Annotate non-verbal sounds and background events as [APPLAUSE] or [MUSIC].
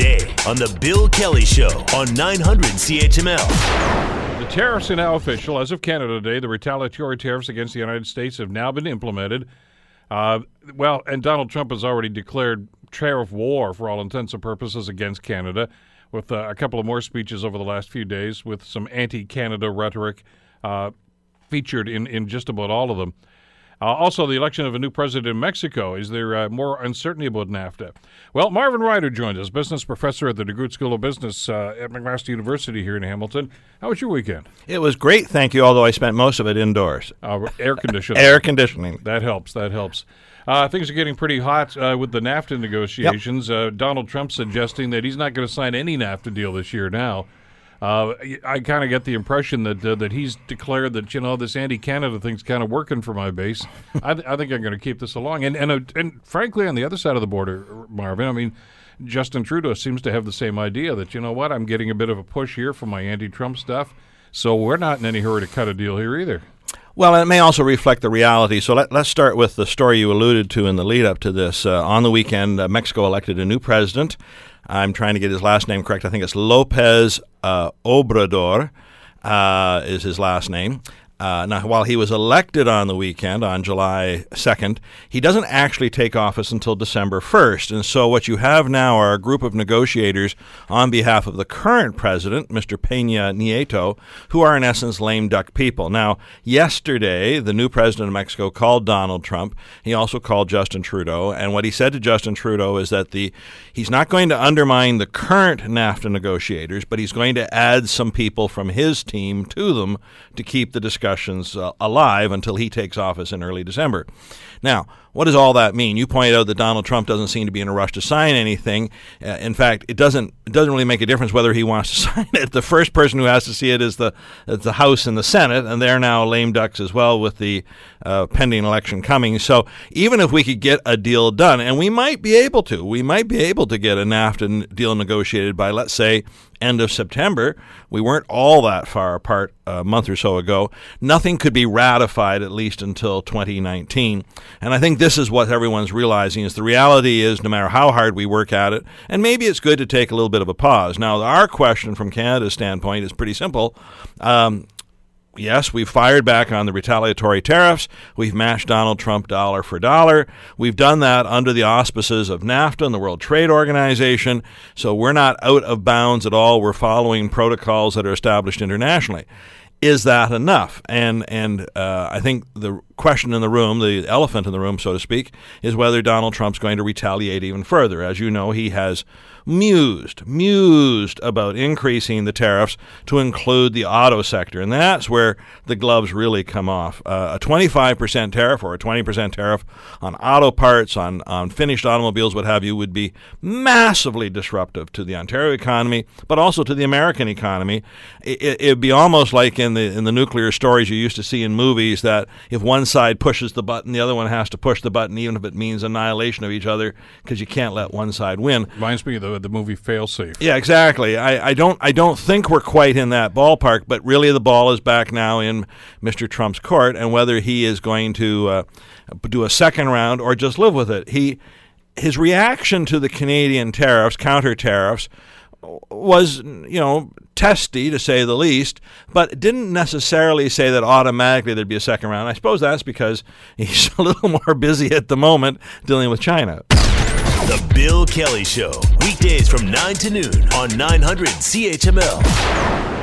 today on The Bill Kelly Show on 900 CHML. The tariffs are now official. As of Canada Day, the retaliatory tariffs against the United States have now been implemented. Uh, well, and Donald Trump has already declared tariff war for all intents and purposes against Canada, with uh, a couple of more speeches over the last few days with some anti Canada rhetoric uh, featured in, in just about all of them. Uh, also, the election of a new president in Mexico. Is there uh, more uncertainty about NAFTA? Well, Marvin Ryder joins us, business professor at the DeGroote School of Business uh, at McMaster University here in Hamilton. How was your weekend? It was great, thank you, although I spent most of it indoors. Uh, air conditioning. [LAUGHS] Air conditioning. That helps. That helps. Uh, things are getting pretty hot uh, with the NAFTA negotiations. Yep. Donald Trump suggesting that he's not going to sign any NAFTA deal this year now. Uh, I kind of get the impression that uh, that he's declared that you know this anti-Canada thing's kind of working for my base. [LAUGHS] I, th- I, think I'm going to keep this along, and and uh, and frankly, on the other side of the border, Marvin, I mean. Justin Trudeau seems to have the same idea that you know what I'm getting a bit of a push here for my anti-Trump stuff, so we're not in any hurry to cut a deal here either. Well, it may also reflect the reality. So let, us start with the story you alluded to in the lead up to this. Uh, on the weekend, uh, Mexico elected a new president. I'm trying to get his last name correct. I think it's Lopez Obrador uh, is his last name. Uh, now, while he was elected on the weekend, on July 2nd, he doesn't actually take office until December 1st. And so, what you have now are a group of negotiators on behalf of the current president, Mr. Peña Nieto, who are in essence lame duck people. Now, yesterday, the new president of Mexico called Donald Trump. He also called Justin Trudeau. And what he said to Justin Trudeau is that the he's not going to undermine the current NAFTA negotiators, but he's going to add some people from his team to them to keep the discussion discussions uh, alive until he takes office in early December. Now, what does all that mean? You pointed out that Donald Trump doesn't seem to be in a rush to sign anything. Uh, in fact, it doesn't it doesn't really make a difference whether he wants to [LAUGHS] sign it. The first person who has to see it is the the House and the Senate, and they're now lame ducks as well with the uh, pending election coming. So even if we could get a deal done, and we might be able to, we might be able to get a NAFTA deal negotiated by let's say end of September. We weren't all that far apart a month or so ago. Nothing could be ratified at least until 2019. And I think this is what everyone's realizing is the reality is no matter how hard we work at it, and maybe it's good to take a little bit of a pause. Now, our question from Canada's standpoint is pretty simple. Um, Yes, we've fired back on the retaliatory tariffs. We've matched Donald Trump dollar for dollar. We've done that under the auspices of NAFTA and the World Trade Organization. So we're not out of bounds at all. We're following protocols that are established internationally. Is that enough? And and uh, I think the question in the room, the elephant in the room, so to speak, is whether Donald Trump's going to retaliate even further. As you know, he has mused, mused about increasing the tariffs to include the auto sector. And that's where the gloves really come off. Uh, a 25% tariff or a 20% tariff on auto parts, on, on finished automobiles, what have you, would be massively disruptive to the Ontario economy, but also to the American economy. It, would be almost like in the, in the nuclear stories you used to see in movies that if one side pushes the button, the other one has to push the button, even if it means annihilation of each other, because you can't let one side win. Reminds me of the, the movie Failsafe. Yeah, exactly. I, I don't I don't think we're quite in that ballpark, but really the ball is back now in Mr. Trump's court, and whether he is going to uh, do a second round or just live with it. He his reaction to the Canadian tariffs, counter tariffs was, you know, testy to say the least, but didn't necessarily say that automatically there'd be a second round. I suppose that's because he's [LAUGHS] a little more busy at the moment dealing with China. The Bill Kelly Show, weekdays from 9 to noon on 900 CHML.